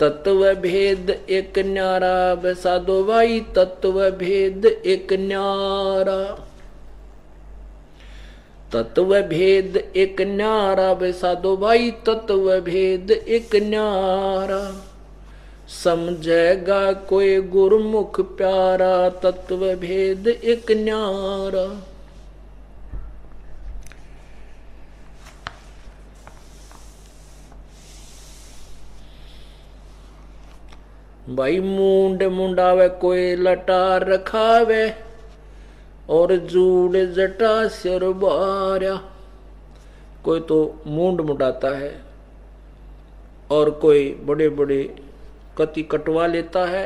तत्व भेद एक न्यारा दो भाई तत्व भेद एक न्यारा। तत्व भेद एक न्यारा दो भाई तत्व भेद एक न्यारा। समझेगा कोई गुरुमुख प्यारा तत्व भेद एक न्यारा। भाई मुंड मुंडावे, कोई लटा रखावे, और जूड़ जटा सिर बारा कोई तो मुंड मुंडाता है, और कोई बड़े बड़े कति कटवा लेता है,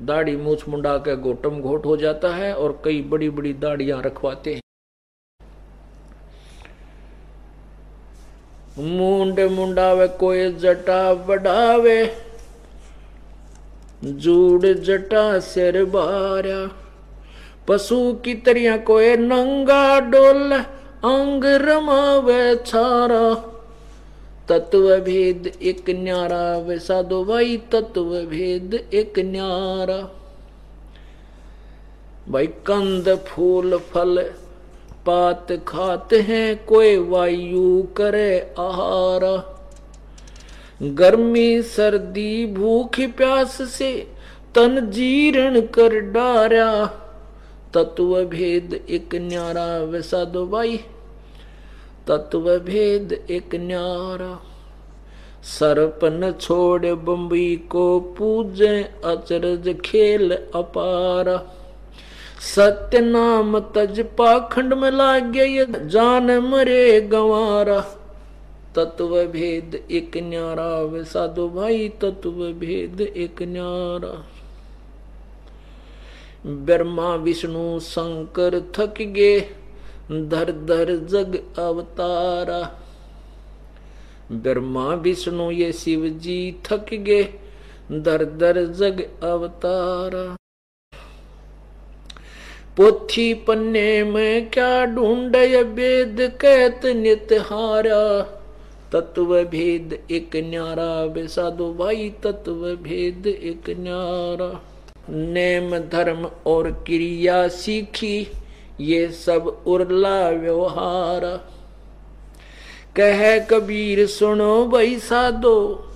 दाढ़ी मूछ मुंडा के गोटम घोट हो जाता है, और कई बड़ी बड़ी दाढ़ियाँ रखवाते हैं। मुंड मुंडावे, कोई जटा बढ़ावे जूड़ जटा सिर बारा। पशु की तरिया कोई नंगा डोल, अंग रमावे छारा। तत्व भेद एक न्यारा वैसा दो भाई तत्व भेद एक न्यारा। भाई कंद, फूल, फल, पात खाते हैं, कोई वायु करे आहारा। गर्मी, सर्दी, भूख, प्यास से तन जीर्ण कर डारा। तत्व भेद एक न्यारा, वैसा दो भाई तत्व भेद एक न्यारा। सरपन छोड़ बम्बई को पूजे, अचरज खेल अपारा। सत्य नाम तज पाखंड में लाग गया जान मरे गंवारा। तत्व भेद एक न्यारा, वे साधु भाई तत्व भेद एक न्यारा। ब्रह्मा, विष्णु, शंकर थक गे धर धर जग अवतारा। ब्रह्मा, विष्णु, ये शिव जी थक गे दर दर जग अवतारा। पोथी पन्ने में क्या ढूंढ वेद कहत नित हारा। तत्व भेद एक न्यारा बेसाधो भाई तत्व भेद एक न्यारा। नेम, धर्म और क्रिया सीखी, ये सब उर्ला व्यवहार। कह कबीर, सुनो भाई साधो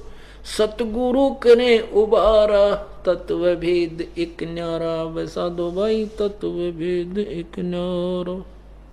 सतगुरु करे उबारा। तत्व भेद एक न्यारा वैसा दो भाई तत्व भेद एक न्यारा।